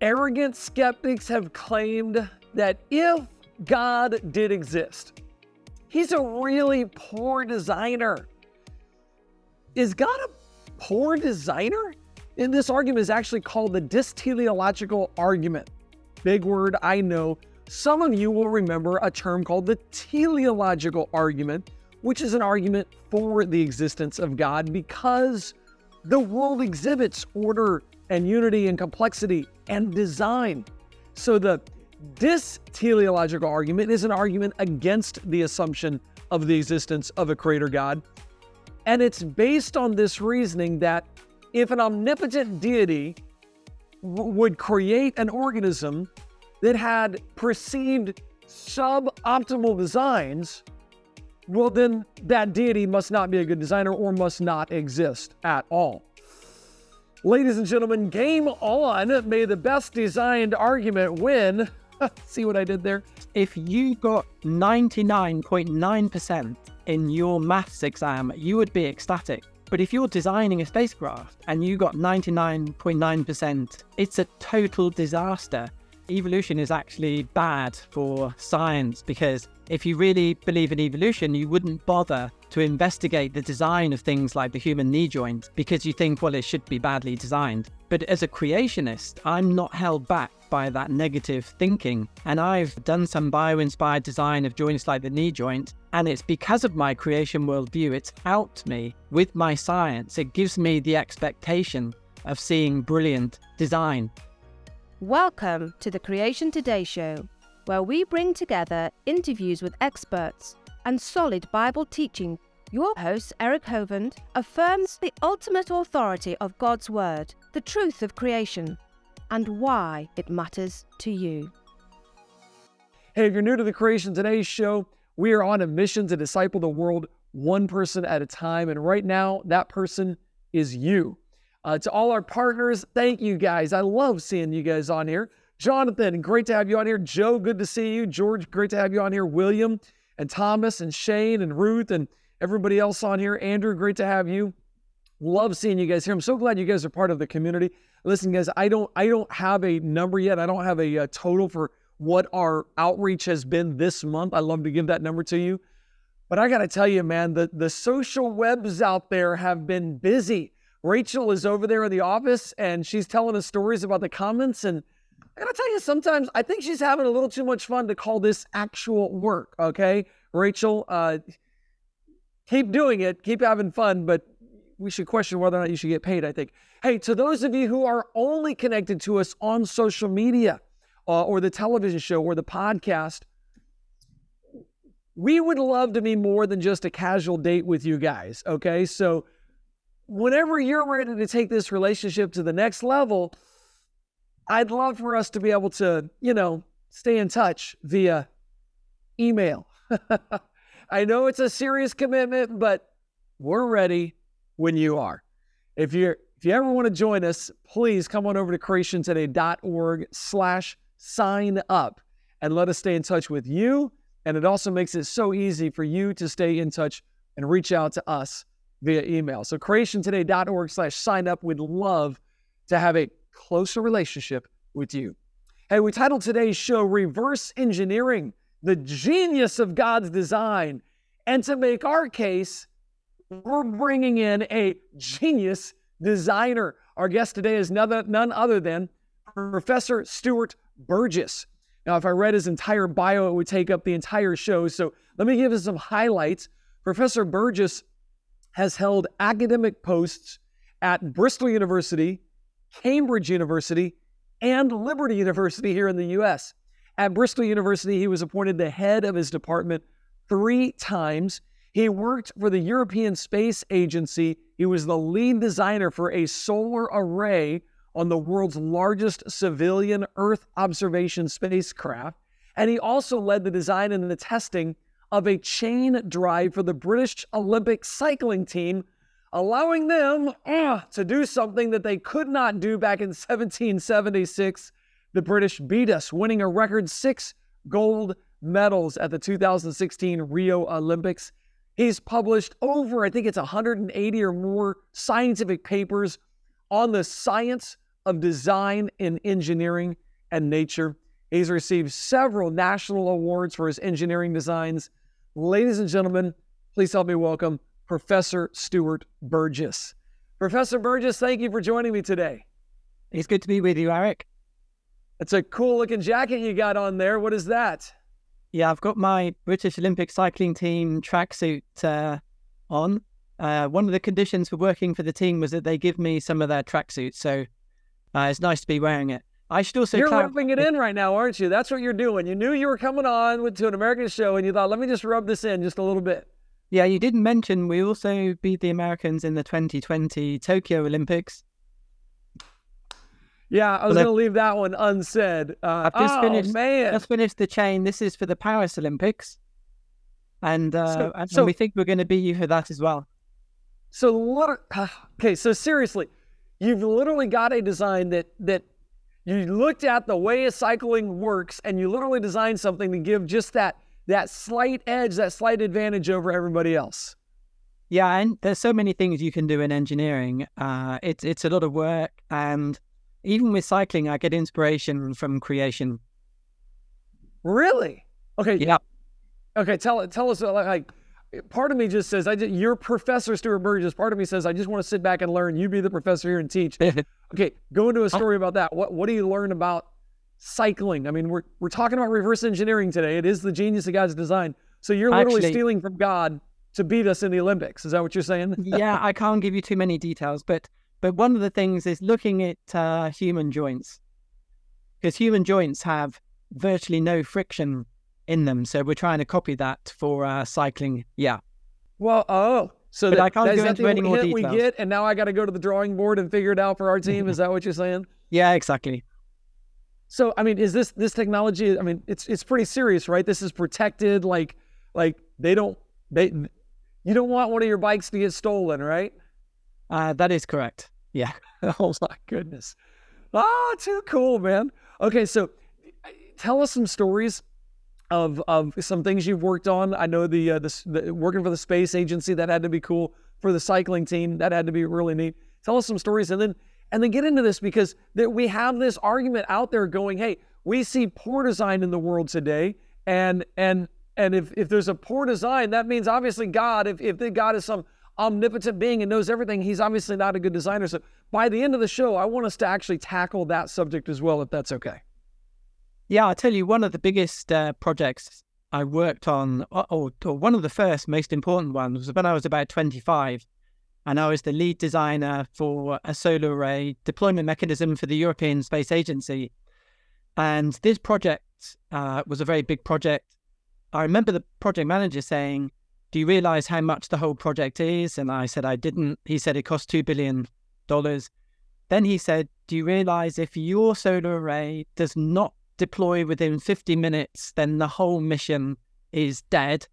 Arrogant skeptics have claimed that if God did exist, he's a really poor designer. Is God a poor designer? And this argument is actually called the dysteleological argument. Big word, I know. Some of you will remember a term called the teleological argument, which is an argument for the existence of God because the world exhibits order and unity and complexity and design. So the dysteleological argument is an argument against the assumption of the existence of a creator God. And it's based on this reasoning that if an omnipotent deity w- would create an organism that had perceived suboptimal designs, well, then that deity must not be a good designer or must not exist at all. Ladies and gentlemen, game on. May the best designed argument win. See what I did there? If you got 99.9% in your maths exam, you would be ecstatic. But if you're designing a spacecraft and you got 99.9%, it's a total disaster. Evolution is actually bad for science because if you really believe in evolution, you wouldn't bother to investigate the design of things like the human knee joint because you think, well, it should be badly designed. But as a creationist, I'm not held back by that negative thinking. And I've done some bio inspired design of joints like the knee joint. And it's because of my creation worldview, it's helped me with my science. It gives me the expectation of seeing brilliant design. Welcome to the Creation Today Show, where we bring together interviews with experts and solid Bible teaching. Your host, Eric Hovind, affirms the ultimate authority of God's Word, the truth of creation, and why it matters to you. Hey, if you're new to the Creation Today show, we are on a mission to disciple the world one person at a time. And right now, that person is you. Uh, to all our partners, thank you guys. I love seeing you guys on here. Jonathan, great to have you on here. Joe, good to see you. George, great to have you on here. William and Thomas and Shane and Ruth and everybody else on here. Andrew, great to have you. Love seeing you guys here. I'm so glad you guys are part of the community. Listen, guys, I don't I don't have a number yet. I don't have a, a total for what our outreach has been this month. I love to give that number to you. But I got to tell you, man, the, the social webs out there have been busy. Rachel is over there in the office and she's telling us stories about the comments. And I gotta tell you, sometimes I think she's having a little too much fun to call this actual work. Okay, Rachel, uh, keep doing it, keep having fun, but we should question whether or not you should get paid. I think. Hey, to those of you who are only connected to us on social media uh, or the television show or the podcast, we would love to be more than just a casual date with you guys. Okay, so whenever you're ready to take this relationship to the next level, I'd love for us to be able to, you know, stay in touch via email. I know it's a serious commitment, but we're ready when you are. If you're if you ever want to join us, please come on over to creationtoday.org slash sign up and let us stay in touch with you. And it also makes it so easy for you to stay in touch and reach out to us via email. So creationtoday.org slash sign up. We'd love to have a closer relationship with you. Hey, we titled today's show Reverse Engineering, the Genius of God's Design. And to make our case, we're bringing in a genius designer. Our guest today is none, other than Professor Stuart Burgess. Now, if I read his entire bio, it would take up the entire show. So let me give you some highlights. Professor Burgess has held academic posts at Bristol University, Cambridge University, and Liberty University here in the US. At Bristol University, he was appointed the head of his department three times. He worked for the European Space Agency. He was the lead designer for a solar array on the world's largest civilian Earth observation spacecraft. And he also led the design and the testing of a chain drive for the British Olympic cycling team, allowing them uh, to do something that they could not do back in 1776. The British beat us, winning a record six gold medals at the 2016 Rio Olympics. He's published over, I think it's 180 or more scientific papers on the science of design in engineering and nature. He's received several national awards for his engineering designs. Ladies and gentlemen, please help me welcome Professor Stuart Burgess. Professor Burgess, thank you for joining me today. It's good to be with you, Eric. It's a cool looking jacket you got on there. What is that? Yeah, I've got my British Olympic cycling team tracksuit uh, on. Uh, one of the conditions for working for the team was that they give me some of their tracksuits, so uh, it's nice to be wearing it. I should also you're clarify- rubbing it in right now, aren't you? That's what you're doing. You knew you were coming on with, to an American show, and you thought, "Let me just rub this in just a little bit." Yeah, you didn't mention we also beat the Americans in the 2020 Tokyo Olympics. Yeah, I was Well, going to leave that one unsaid. Uh, I've just oh, finished- man. Just finished the chain. This is for the Paris Olympics, and uh, So- and so- we think we're going to beat you for that as well. So, lit- okay, so seriously, you've literally got a design that that you looked at the way cycling works, and you literally designed something to give just that that slight edge, that slight advantage over everybody else. Yeah, and there's so many things you can do in engineering. Uh, it's it's a lot of work, and even with cycling, I get inspiration from creation. Really? Okay. Yeah. Okay. Tell tell us like. Part of me just says, "I just, you're Professor Stuart Burgess." Part of me says, "I just want to sit back and learn. You be the professor here and teach." Okay, go into a story about that. What what do you learn about cycling? I mean, we're we're talking about reverse engineering today. It is the genius of God's design. So you're literally Actually- stealing from God to beat us in the Olympics. Is that what you're saying? yeah, I can't give you too many details, but but one of the things is looking at uh, human joints because human joints have virtually no friction in them. So we're trying to copy that for uh, cycling. Yeah, Well, oh, so But that, I can't that- go into any more hint we details. get, and now I got to go to the drawing board and figure it out for our team. is that what you're saying? yeah, exactly. So, I mean, is this this technology? I mean, it's it's pretty serious, right? This is protected. Like like they don't they you don't want one of your bikes to get stolen, right? Uh, that is correct. Yeah. oh my goodness. Ah, too cool, man. Okay, so tell us some stories of of some things you've worked on. I know the uh, the, the working for the space agency that had to be cool. For the cycling team, that had to be really neat. Tell us some stories, and then and then get into this because that we have this argument out there going, hey, we see poor design in the world today, and and and if if there's a poor design, that means obviously God. If if God is some omnipotent being and knows everything, he's obviously not a good designer. So by the end of the show, I want us to actually tackle that subject as well, if that's okay. Yeah, I'll tell you one of the biggest uh, projects I worked on, or, or, or one of the first most important ones, was when I was about 25. And I was the lead designer for a solar array deployment mechanism for the European Space Agency. And this project uh, was a very big project. I remember the project manager saying, Do you realize how much the whole project is? And I said, I didn't. He said, It cost $2 billion. Then he said, Do you realize if your solar array does not deploy within 50 minutes, then the whole mission is dead?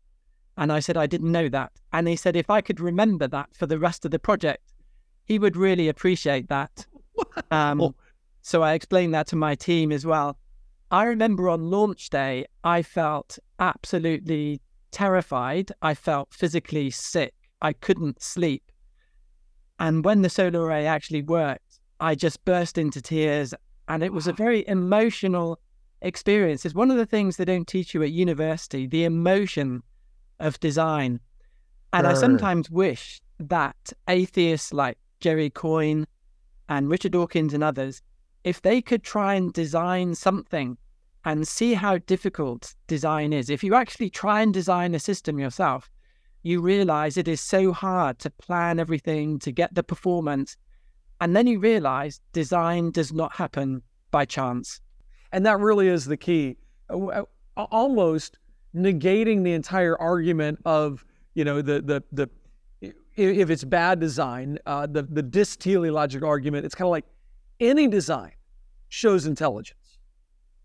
And I said, I didn't know that. And he said, if I could remember that for the rest of the project, he would really appreciate that. Um, so I explained that to my team as well. I remember on launch day, I felt absolutely terrified. I felt physically sick. I couldn't sleep. And when the solar array actually worked, I just burst into tears. And it was a very emotional experience. It's one of the things they don't teach you at university the emotion of design. And I sometimes wish that atheists like Jerry Coyne and Richard Dawkins and others, if they could try and design something and see how difficult design is, if you actually try and design a system yourself, you realize it is so hard to plan everything, to get the performance. And then you realize design does not happen by chance. And that really is the key. Uh, uh, Almost negating the entire argument of, you know, the the the if it's bad design, uh, the the dis-teleologic argument. It's kind of like any design shows intelligence.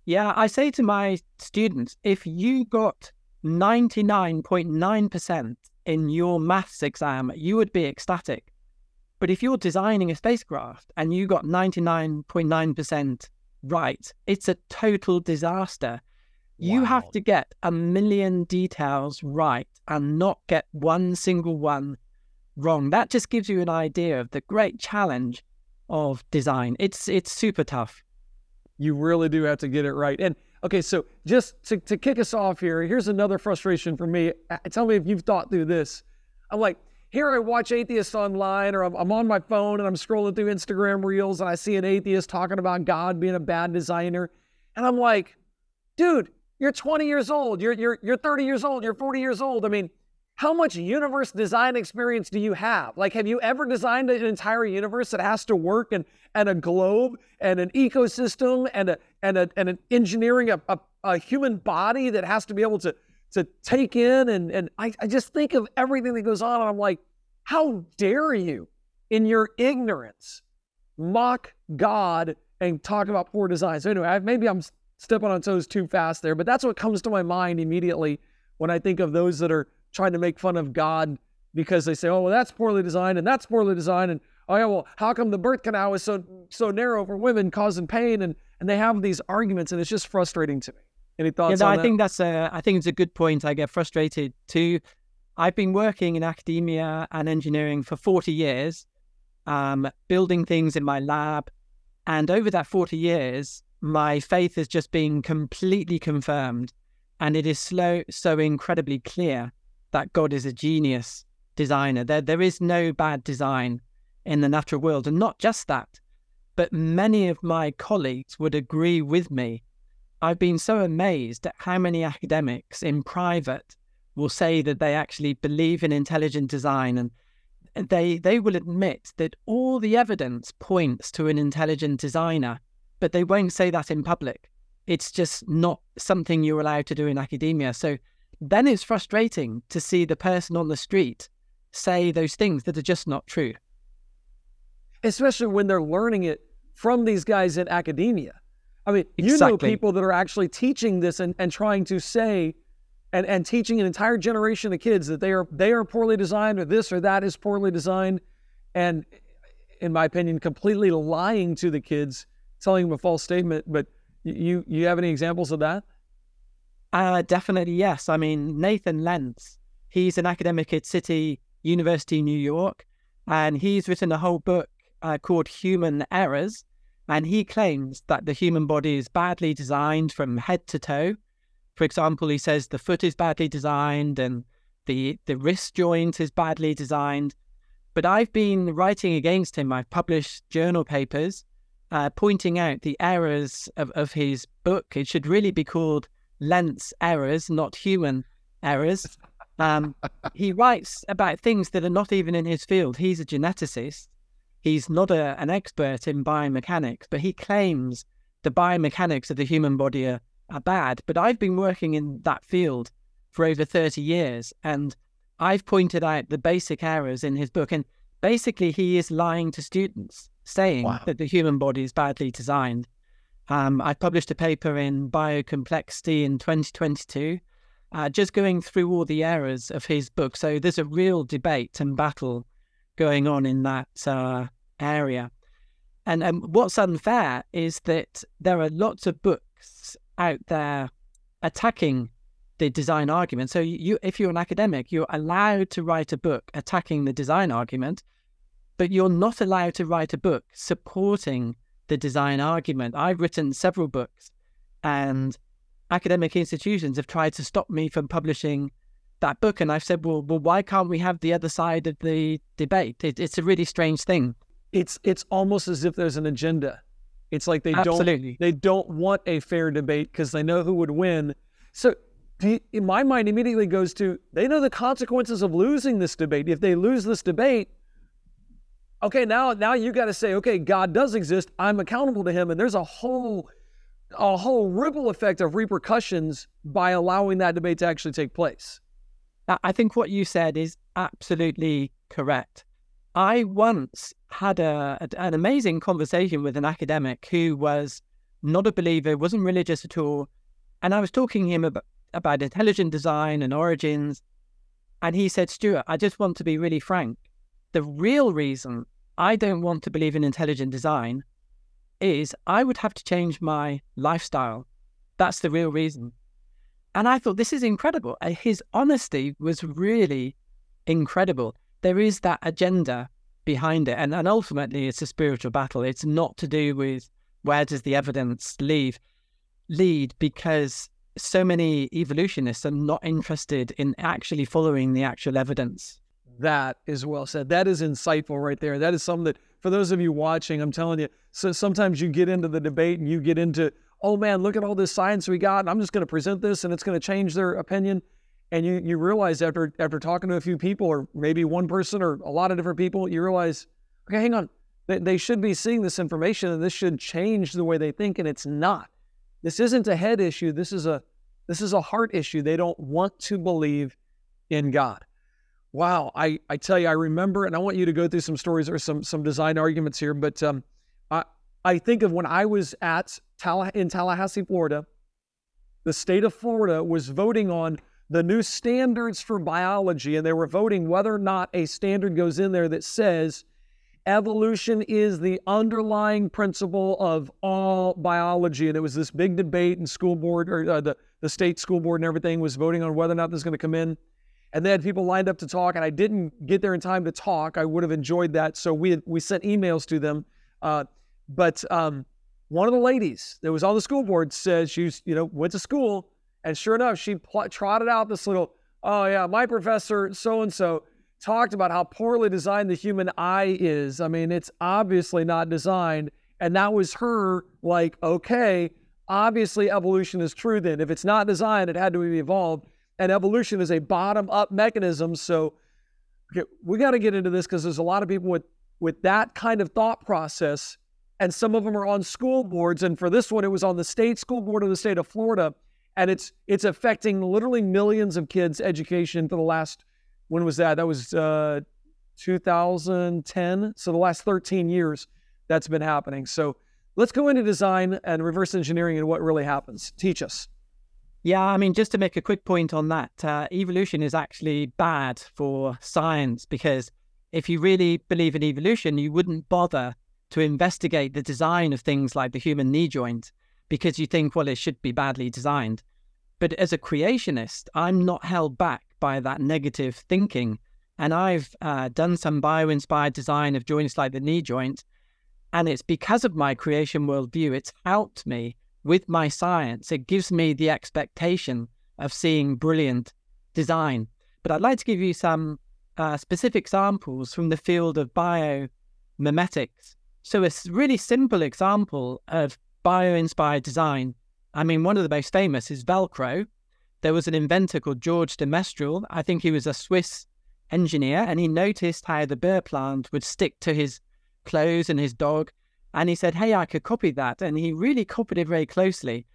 Yeah, I say to my students, if you got 99.9% in your maths exam, you would be ecstatic. But if you're designing a spacecraft and you got 99.9% right, it's a total disaster. You have to get a million details right and not get one single one wrong. That just gives you an idea of the great challenge of design. It's it's super tough. You really do have to get it right. And okay, so just to, to kick us off here, here's another frustration for me. Uh, tell me if you've thought through this. I'm like, here I watch atheists online, or I'm, I'm on my phone and I'm scrolling through Instagram reels and I see an atheist talking about God being a bad designer. And I'm like, dude, you're 20 years old, you're, you're, you're 30 years old, you're 40 years old. I mean, how much universe design experience do you have? Like, have you ever designed an entire universe that has to work and, and a globe and an ecosystem and a and a and an engineering a, a, a human body that has to be able to to take in and and I, I just think of everything that goes on and I'm like, how dare you in your ignorance mock God and talk about poor design. So anyway, I, maybe I'm stepping on toes too fast there, but that's what comes to my mind immediately when I think of those that are trying to make fun of God because they say, oh, well, that's poorly designed and that's poorly designed. And oh, yeah, well, how come the birth canal is so so narrow for women causing pain? And and they have these arguments and it's just frustrating to me. Any thoughts yeah, no, I that? think that's a, I think it's a good point. I get frustrated too. I've been working in academia and engineering for 40 years, um, building things in my lab. And over that 40 years, my faith has just been completely confirmed. And it is slow, so incredibly clear that God is a genius designer. There, there is no bad design in the natural world. And not just that, but many of my colleagues would agree with me. I've been so amazed at how many academics in private will say that they actually believe in intelligent design and they they will admit that all the evidence points to an intelligent designer, but they won't say that in public. It's just not something you're allowed to do in academia. So then it's frustrating to see the person on the street say those things that are just not true. Especially when they're learning it from these guys in academia. I mean, you know people that are actually teaching this and, and trying to say and, and teaching an entire generation of kids that they are they are poorly designed or this or that is poorly designed and in my opinion completely lying to the kids telling them a false statement but you you have any examples of that uh, definitely, yes. I mean, Nathan Lents, he's an academic at City University, New York, and he's written a whole book uh, called Human Errors. And he claims that the human body is badly designed from head to toe. For example, he says the foot is badly designed and the, the wrist joint is badly designed. But I've been writing against him. I've published journal papers uh, pointing out the errors of, of his book. It should really be called Lents errors, not human errors. Um, he writes about things that are not even in his field. He's a geneticist. He's not a, an expert in biomechanics, but he claims the biomechanics of the human body are, are bad. But I've been working in that field for over 30 years, and I've pointed out the basic errors in his book. And basically, he is lying to students, saying wow. that the human body is badly designed. Um, I published a paper in Biocomplexity in 2022, uh, just going through all the errors of his book. So there's a real debate and battle going on in that uh, area. And um, what's unfair is that there are lots of books out there attacking the design argument. So you, if you're an academic, you're allowed to write a book attacking the design argument, but you're not allowed to write a book supporting the design argument. I've written several books, and academic institutions have tried to stop me from publishing that book. And I've said, well, well, why can't we have the other side of the debate? It, it's a really strange thing. It's it's almost as if there's an agenda. It's like they Absolutely. don't they don't want a fair debate because they know who would win. So in my mind immediately goes to they know the consequences of losing this debate. If they lose this debate, okay, now now you got to say, okay, God does exist. I'm accountable to Him, and there's a whole a whole ripple effect of repercussions by allowing that debate to actually take place. I think what you said is absolutely correct. I once had a, an amazing conversation with an academic who was not a believer, wasn't religious at all, and I was talking to him about, about intelligent design and origins, and he said, "Stuart, I just want to be really frank. The real reason I don't want to believe in intelligent design is I would have to change my lifestyle. That's the real reason. And I thought, this is incredible. Uh, his honesty was really incredible. There is that agenda behind it. And, and ultimately, it's a spiritual battle. It's not to do with where does the evidence leave, lead, because so many evolutionists are not interested in actually following the actual evidence. That is well said. That is insightful right there. That is something that, for those of you watching, I'm telling you, so sometimes you get into the debate and you get into, oh man, look at all this science we got, and I'm just going to present this and it's going to change their opinion. And you, you realize after after talking to a few people, or maybe one person or a lot of different people, you realize, okay, hang on, they, they should be seeing this information and this should change the way they think, and it's not. This isn't a head issue. This is a this is a heart issue. They don't want to believe in God. Wow, I, I tell you, I remember, and I want you to go through some stories or some some design arguments here, but um, I I think of when I was at Talla- in Tallahassee, Florida, the state of Florida was voting on the new standards for biology, and they were voting whether or not a standard goes in there that says evolution is the underlying principle of all biology. And it was this big debate, and school board or uh, the, the state school board and everything was voting on whether or not this is going to come in. And they had people lined up to talk, and I didn't get there in time to talk. I would have enjoyed that. So we had, we sent emails to them. Uh, but um, one of the ladies that was on the school board said she you know went to school, and sure enough, she pl- trotted out this little, oh yeah, my professor so and so talked about how poorly designed the human eye is. I mean, it's obviously not designed. And that was her like, okay, obviously evolution is true then. If it's not designed, it had to be evolved. And evolution is a bottom up mechanism. So okay, we got to get into this because there's a lot of people with, with that kind of thought process. And some of them are on school boards. And for this one, it was on the state school board of the state of Florida. And it's it's affecting literally millions of kids' education for the last when was that? That was uh, 2010. So the last 13 years that's been happening. So let's go into design and reverse engineering and what really happens. Teach us. Yeah, I mean, just to make a quick point on that, uh, evolution is actually bad for science because if you really believe in evolution, you wouldn't bother to investigate the design of things like the human knee joint because you think, well, it should be badly designed. But as a creationist, I'm not held back by that negative thinking. And I've uh, done some bio inspired design of joints like the knee joint. And it's because of my creation worldview, it's helped me with my science. It gives me the expectation of seeing brilliant design. But I'd like to give you some uh, specific examples from the field of biomimetics. So, a really simple example of bio inspired design. I mean, one of the most famous is Velcro, there was an inventor called George de Mestral. I think he was a Swiss engineer, and he noticed how the bear plant would stick to his clothes and his dog. And he said, Hey, I could copy that. And he really copied it very closely.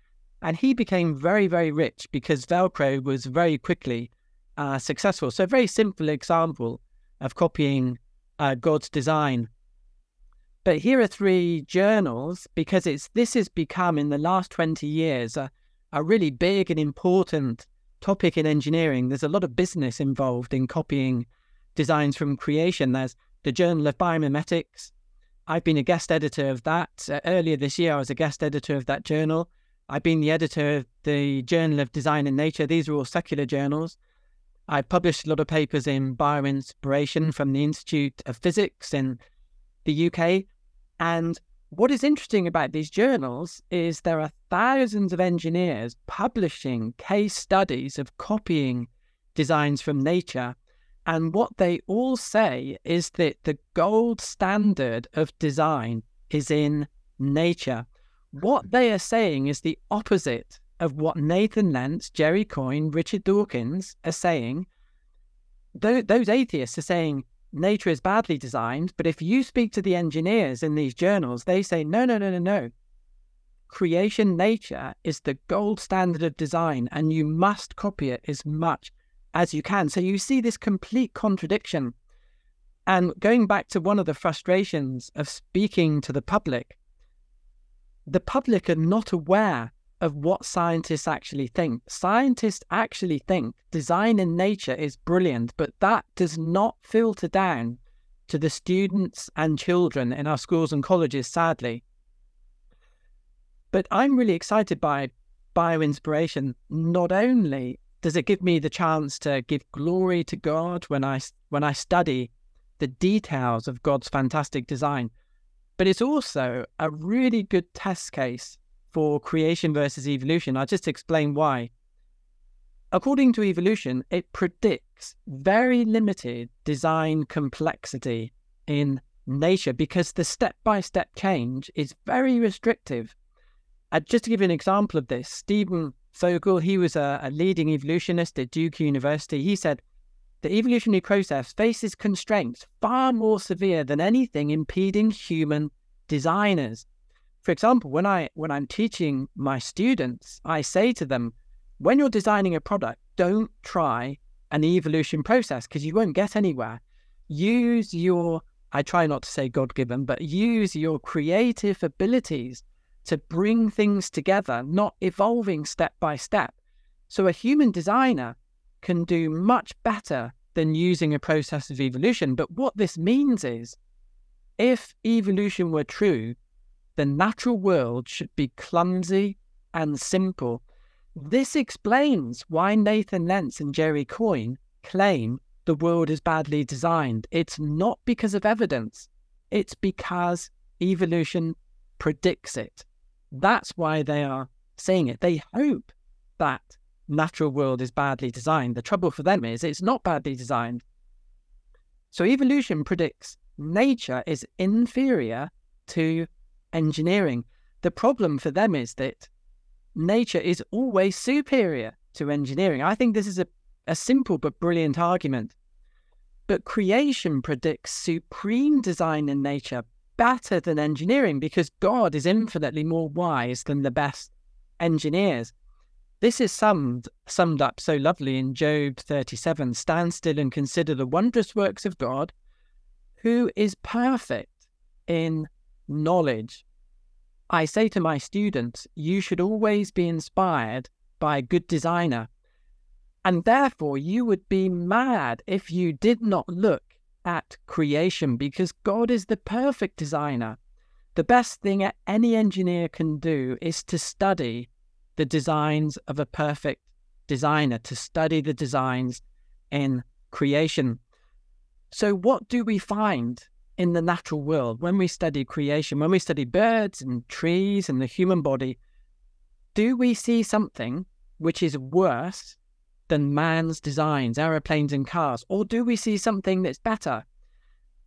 And he became very, very rich because Velcro was very quickly uh, successful. So, a very simple example of copying uh, God's design. But here are three journals because it's this has become in the last 20 years a, a really big and important topic in engineering. There's a lot of business involved in copying designs from creation. There's the Journal of Biomimetics. I've been a guest editor of that. Uh, earlier this year, I was a guest editor of that journal. I've been the editor of the Journal of Design and Nature. These are all secular journals. I published a lot of papers in bioinspiration from the Institute of Physics in the UK. And what is interesting about these journals is there are thousands of engineers publishing case studies of copying designs from nature. And what they all say is that the gold standard of design is in nature. What they are saying is the opposite of what Nathan Lents, Jerry Coyne, Richard Dawkins are saying. Those atheists are saying nature is badly designed. But if you speak to the engineers in these journals, they say, no, no, no, no, no. Creation nature is the gold standard of design, and you must copy it as much as you can. So you see this complete contradiction. And going back to one of the frustrations of speaking to the public, the public are not aware of what scientists actually think. Scientists actually think design in nature is brilliant, but that does not filter down to the students and children in our schools and colleges, sadly. But I'm really excited by bioinspiration. Not only does it give me the chance to give glory to God when I when I study the details of God's fantastic design. But it's also a really good test case for creation versus evolution. I'll just explain why. According to evolution, it predicts very limited design complexity in nature because the step by step change is very restrictive. Uh, just to give you an example of this, Steven Vogel, he was a, a leading evolutionist at Duke University. He said, the evolutionary process faces constraints far more severe than anything impeding human designers. For example, when I when I'm teaching my students, I say to them, when you're designing a product, don't try an evolution process because you won't get anywhere. Use your I try not to say God given, but use your creative abilities to bring things together, not evolving step by step. So a human designer can do much better than using a process of evolution. But what this means is if evolution were true, the natural world should be clumsy and simple. This explains why Nathan Lents and Jerry Coyne claim the world is badly designed. It's not because of evidence, it's because evolution predicts it. That's why they are saying it. They hope that natural world is badly designed. The trouble for them is it's not badly designed. So evolution predicts nature is inferior to engineering. The problem for them is that nature is always superior to engineering. I think this is a, a simple but brilliant argument. But creation predicts supreme design in nature better than engineering because God is infinitely more wise than the best engineers. This is summed, summed up so lovely in Job 37 Stand still and consider the wondrous works of God, who is perfect in knowledge. I say to my students, you should always be inspired by a good designer. And therefore, you would be mad if you did not look at creation because God is the perfect designer. The best thing any engineer can do is to study the designs of a perfect designer, to study the designs in creation. So, what do we find in the natural world when we study creation, when we study birds and trees and the human body? Do we see something which is worse than man's designs, aeroplanes and cars? Or do we see something that's better?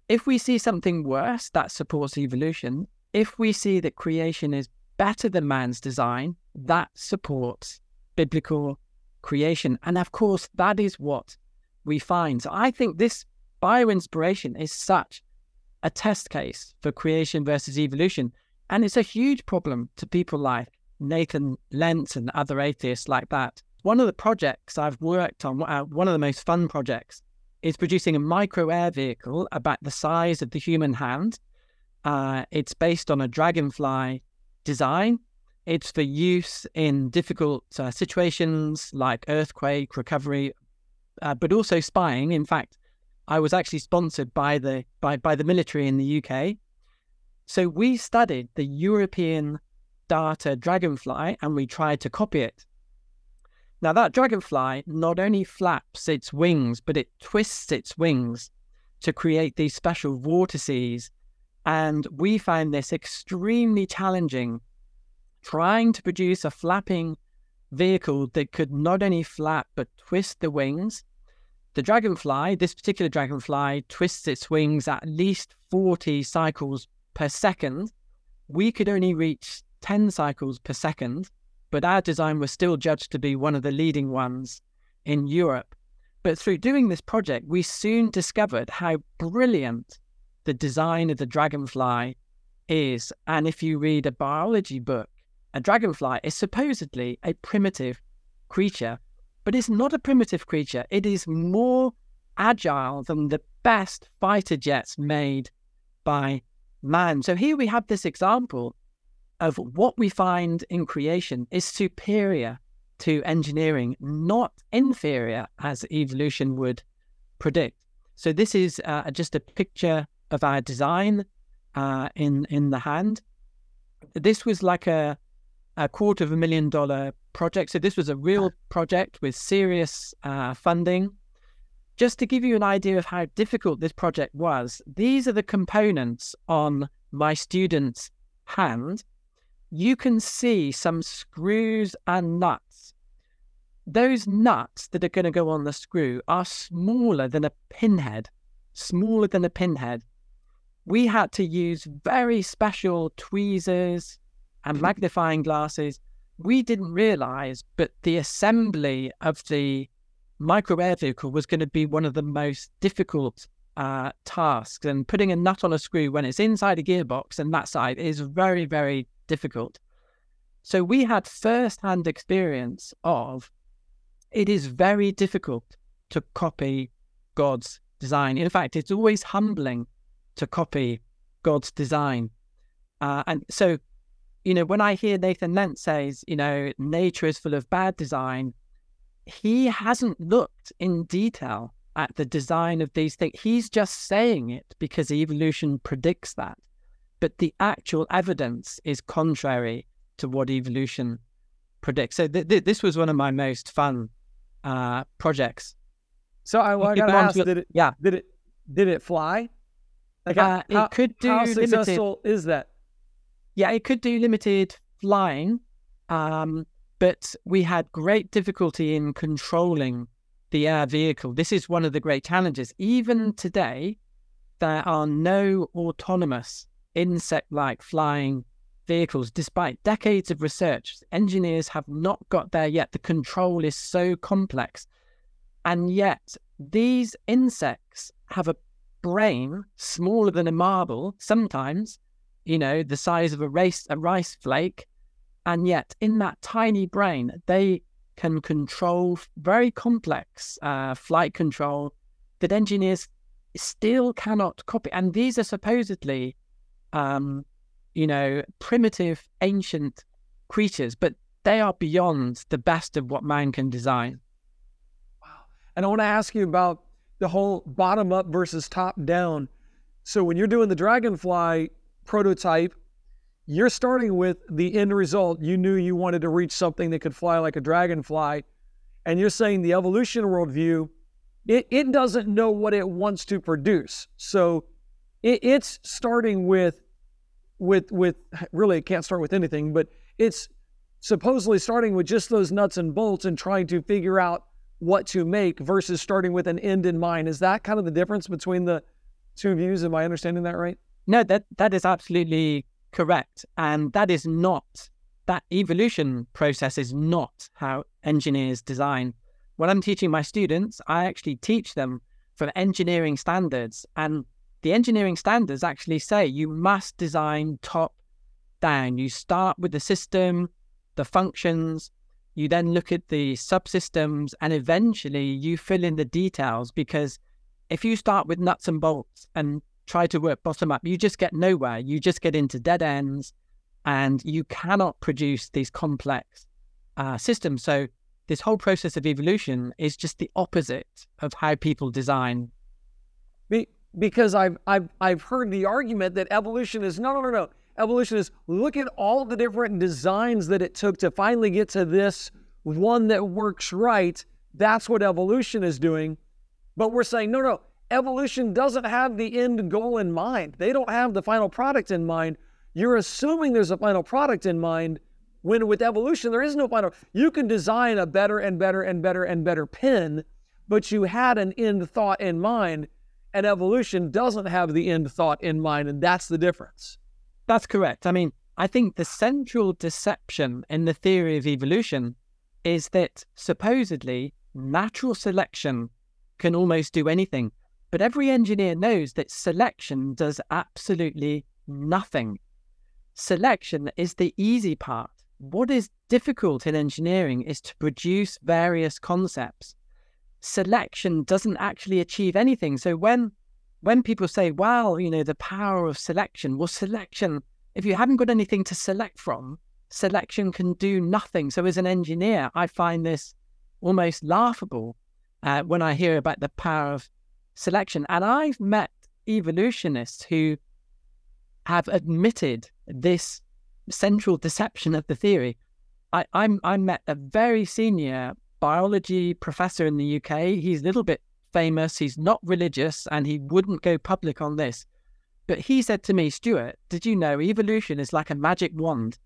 If we see something worse, that supports evolution. If we see that creation is better than man's design, that supports biblical creation. And of course, that is what we find. So I think this bioinspiration is such a test case for creation versus evolution. And it's a huge problem to people like Nathan Lents and other atheists like that. One of the projects I've worked on, uh, one of the most fun projects, is producing a micro air vehicle about the size of the human hand. Uh, it's based on a dragonfly design. It's for use in difficult uh, situations like earthquake recovery, uh, but also spying. In fact, I was actually sponsored by the by, by the military in the UK. So we studied the European darter dragonfly and we tried to copy it. Now, that dragonfly not only flaps its wings, but it twists its wings to create these special vortices. And we found this extremely challenging, trying to produce a flapping vehicle that could not only flap but twist the wings. The dragonfly, this particular dragonfly, twists its wings at least 40 cycles per second. We could only reach 10 cycles per second but our design was still judged to be one of the leading ones in Europe. But through doing this project, we soon discovered how brilliant the design of the dragonfly is. And if you read a biology book, a dragonfly is supposedly a primitive creature, but it's not a primitive creature. It is more agile than the best fighter jets made by man. So here we have this example of what we find in creation is superior to engineering, not inferior as evolution would predict. So this is uh, just a picture of our design uh, in in the hand. This was like a a quarter of a million dollar project. So this was a real project with serious uh, funding. just to give you an idea of how difficult this project was, these are the components on my student's hand. You can see some screws and nuts. Those nuts that are going to go on the screw are smaller than a pinhead, smaller than a pinhead. We had to use very special tweezers and magnifying glasses. We didn't realize, but the assembly of the micro air vehicle was going to be one of the most difficult uh, tasks. And putting a nut on a screw when it's inside a gearbox and that side is very, very difficult. So we had first hand experience of it is very difficult to copy God's design. In fact, it's always humbling to copy God's design. Uh, and so, you know, when I hear Nathan Lent says, you know, nature is full of bad design, he hasn't looked in detail at the design of these things. He's just saying it because evolution predicts that. But the actual evidence is contrary to what evolution predicts. So th- th- this was one of my most fun uh, projects. So I, well, I gotta ask, did it? Yeah, did it? Did it fly? Like uh, how, it could do how limited, successful is that? Yeah, it could do limited flying. Um, but we had great difficulty in controlling the air vehicle. This is one of the great challenges. Even today, there are no autonomous insect like flying vehicles. Despite decades of research, engineers have not got there yet. The control is so complex. And yet, these insects have a brain smaller than a marble, sometimes, you know, the size of a, race, a rice flake, and yet, in that tiny brain, they can control very complex uh, flight control that engineers still cannot copy. And these are supposedly, um, you know, primitive, ancient creatures, but they are beyond the best of what man can design. Wow. And I want to ask you about the whole bottom up versus top down. So when you're doing the Dragonfly prototype, you're starting with the end result. You knew you wanted to reach something that could fly like a dragonfly. And you're saying the evolution worldview, it, it doesn't know what it wants to produce. So it, it's starting with, with, with really, it can't start with anything, but it's supposedly starting with just those nuts and bolts and trying to figure out what to make versus starting with an end in mind. Is that kind of the difference between the two views? Am I understanding that right? No, that that is absolutely correct. And that is not, that evolution process is not how engineers design. When I'm teaching my students, I actually teach them from engineering standards. And the engineering standards actually say you must design top down. You start with the system, the functions, you then look at the subsystems, and eventually you fill in the details because if you start with nuts and bolts and try to work bottom up, you just get nowhere. You just get into dead ends and you cannot produce these complex uh, systems. So, this whole process of evolution is just the opposite of how people design. Be- because I've, I've, I've heard the argument that evolution is no, no, no, no. Evolution is look at all the different designs that it took to finally get to this one that works right. That's what evolution is doing. But we're saying, no, no, evolution doesn't have the end goal in mind. They don't have the final product in mind. You're assuming there's a final product in mind when with evolution there is no final. You can design a better and better and better and better pen, but you had an end thought in mind, and evolution doesn't have the end thought in mind, and that's the difference. That's correct. I mean, I think the central deception in the theory of evolution is that supposedly natural selection can almost do anything. But every engineer knows that selection does absolutely nothing. Selection is the easy part. What is difficult in engineering is to produce various concepts. Selection doesn't actually achieve anything. So when when people say, well, you know, the power of selection, well, selection, if you haven't got anything to select from, selection can do nothing. So as an engineer, I find this almost laughable uh, when I hear about the power of selection. And I've met evolutionists who have admitted this central deception of the theory. I, I'm, I met a very senior biology professor in the UK. He's a little bit famous, he's not religious, and he wouldn't go public on this. But he said to me, Stuart, did you know evolution is like a magic wand?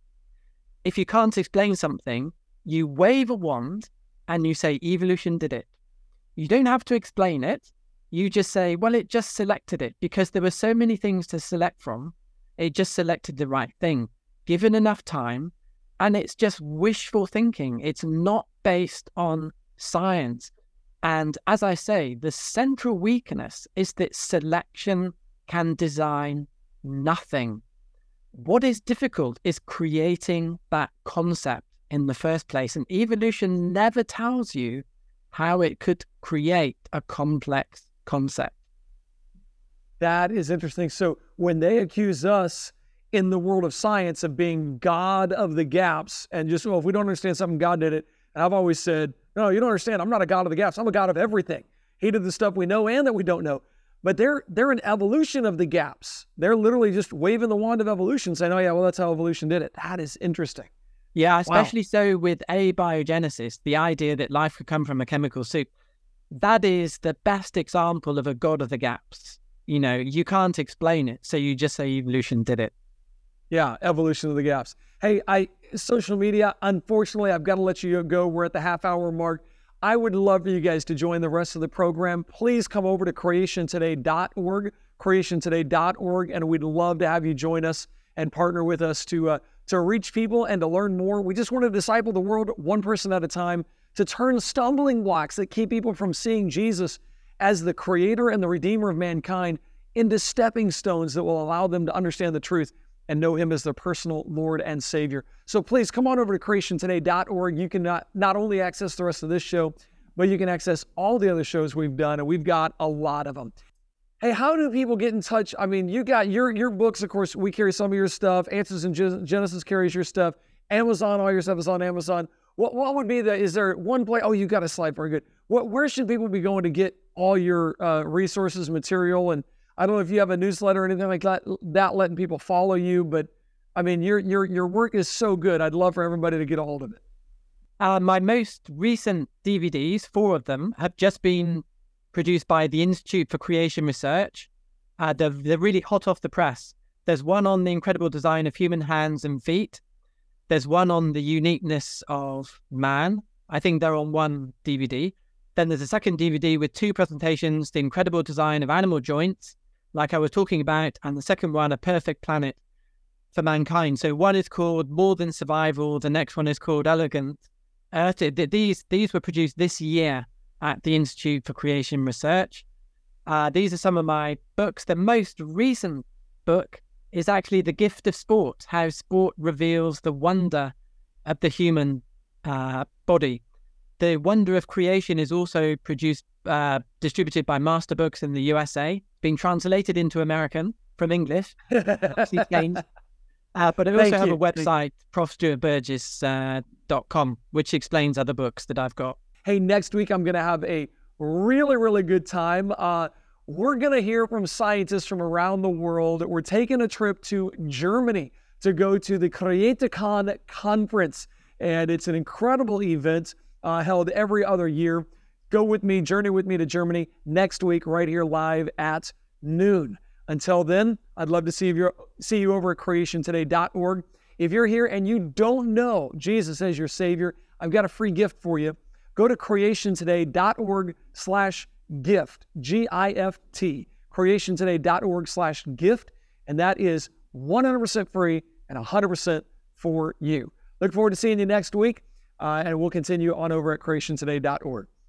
If you can't explain something, you wave a wand and you say, evolution did it. You don't have to explain it. You just say, well, it just selected it because there were so many things to select from. It just selected the right thing. Given enough time, and it's just wishful thinking. It's not based on science. And as I say, the central weakness is that selection can design nothing. What is difficult is creating that concept in the first place. And evolution never tells you how it could create a complex concept. That is interesting. So when they accuse us in the world of science of being God of the gaps and just, well, if we don't understand something, God did it. And I've always said, no, you don't understand. I'm not a God of the gaps. I'm a God of everything. He did the stuff we know and that we don't know. But they're they're an evolution of the gaps. They're literally just waving the wand of evolution, saying, "Oh yeah, well that's how evolution did it." That is interesting. Yeah, especially wow. so with abiogenesis, the idea that life could come from a chemical soup. That is the best example of a god of the gaps. You know, you can't explain it, so you just say evolution did it. Yeah, evolution of the gaps. Hey, I social media. Unfortunately, I've got to let you go. We're at the half hour mark. I would love for you guys to join the rest of the program. Please come over to creationtoday.org, creationtoday.org, and we'd love to have you join us and partner with us to uh, to reach people and to learn more. We just want to disciple the world one person at a time to turn stumbling blocks that keep people from seeing Jesus as the creator and the redeemer of mankind into stepping stones that will allow them to understand the truth and know Him as their personal Lord and Savior. So please come on over to creationtoday.org. You can not, not only access the rest of this show, but you can access all the other shows we've done, and we've got a lot of them. Hey, how do people get in touch? I mean, you got your your books, of course. We carry some of your stuff. Answers in Genesis carries your stuff. Amazon, all your stuff is on Amazon. What what would be the? Is there one place? Oh, you got a slide. Very good. What where should people be going to get all your uh, resources, material, and I don't know if you have a newsletter or anything like that, that letting people follow you, but I mean, your your your work is so good. I'd love for everybody to get a hold of it. Uh, my most recent DVDs, four of them, have just been produced by the Institute for Creation Research. Uh, they're, they're really hot off the press. There's one on the incredible design of human hands and feet. There's one on the uniqueness of man. I think they're on one DVD. Then there's a second DVD with two presentations the incredible design of animal joints like I was talking about, and the second one, A Perfect Planet for Mankind. So one is called More Than Survival, the next one is called Elegant Earth. These, these were produced this year at the Institute for Creation Research. Uh, these are some of my books. The most recent book is actually The Gift of Sport How Sport Reveals the Wonder of the Human uh, Body. The Wonder of Creation is also produced, uh, distributed by Master Books in the USA, being translated into American from English. changed. Uh, but I also Thank have you. a website, profstuartburgess.com, uh, which explains other books that I've got. Hey, next week I'm going to have a really, really good time. Uh, we're going to hear from scientists from around the world. We're taking a trip to Germany to go to the CreateCon conference, and it's an incredible event uh, held every other year. Go with me, journey with me to Germany next week, right here live at noon. Until then, I'd love to see you, see you over at creationtoday.org. If you're here and you don't know Jesus as your Savior, I've got a free gift for you. Go to creationtoday.org slash gift, G-I-F-T, creationtoday.org slash gift, and that is 100% free and 100% for you. Look forward to seeing you next week, uh, and we'll continue on over at creationtoday.org.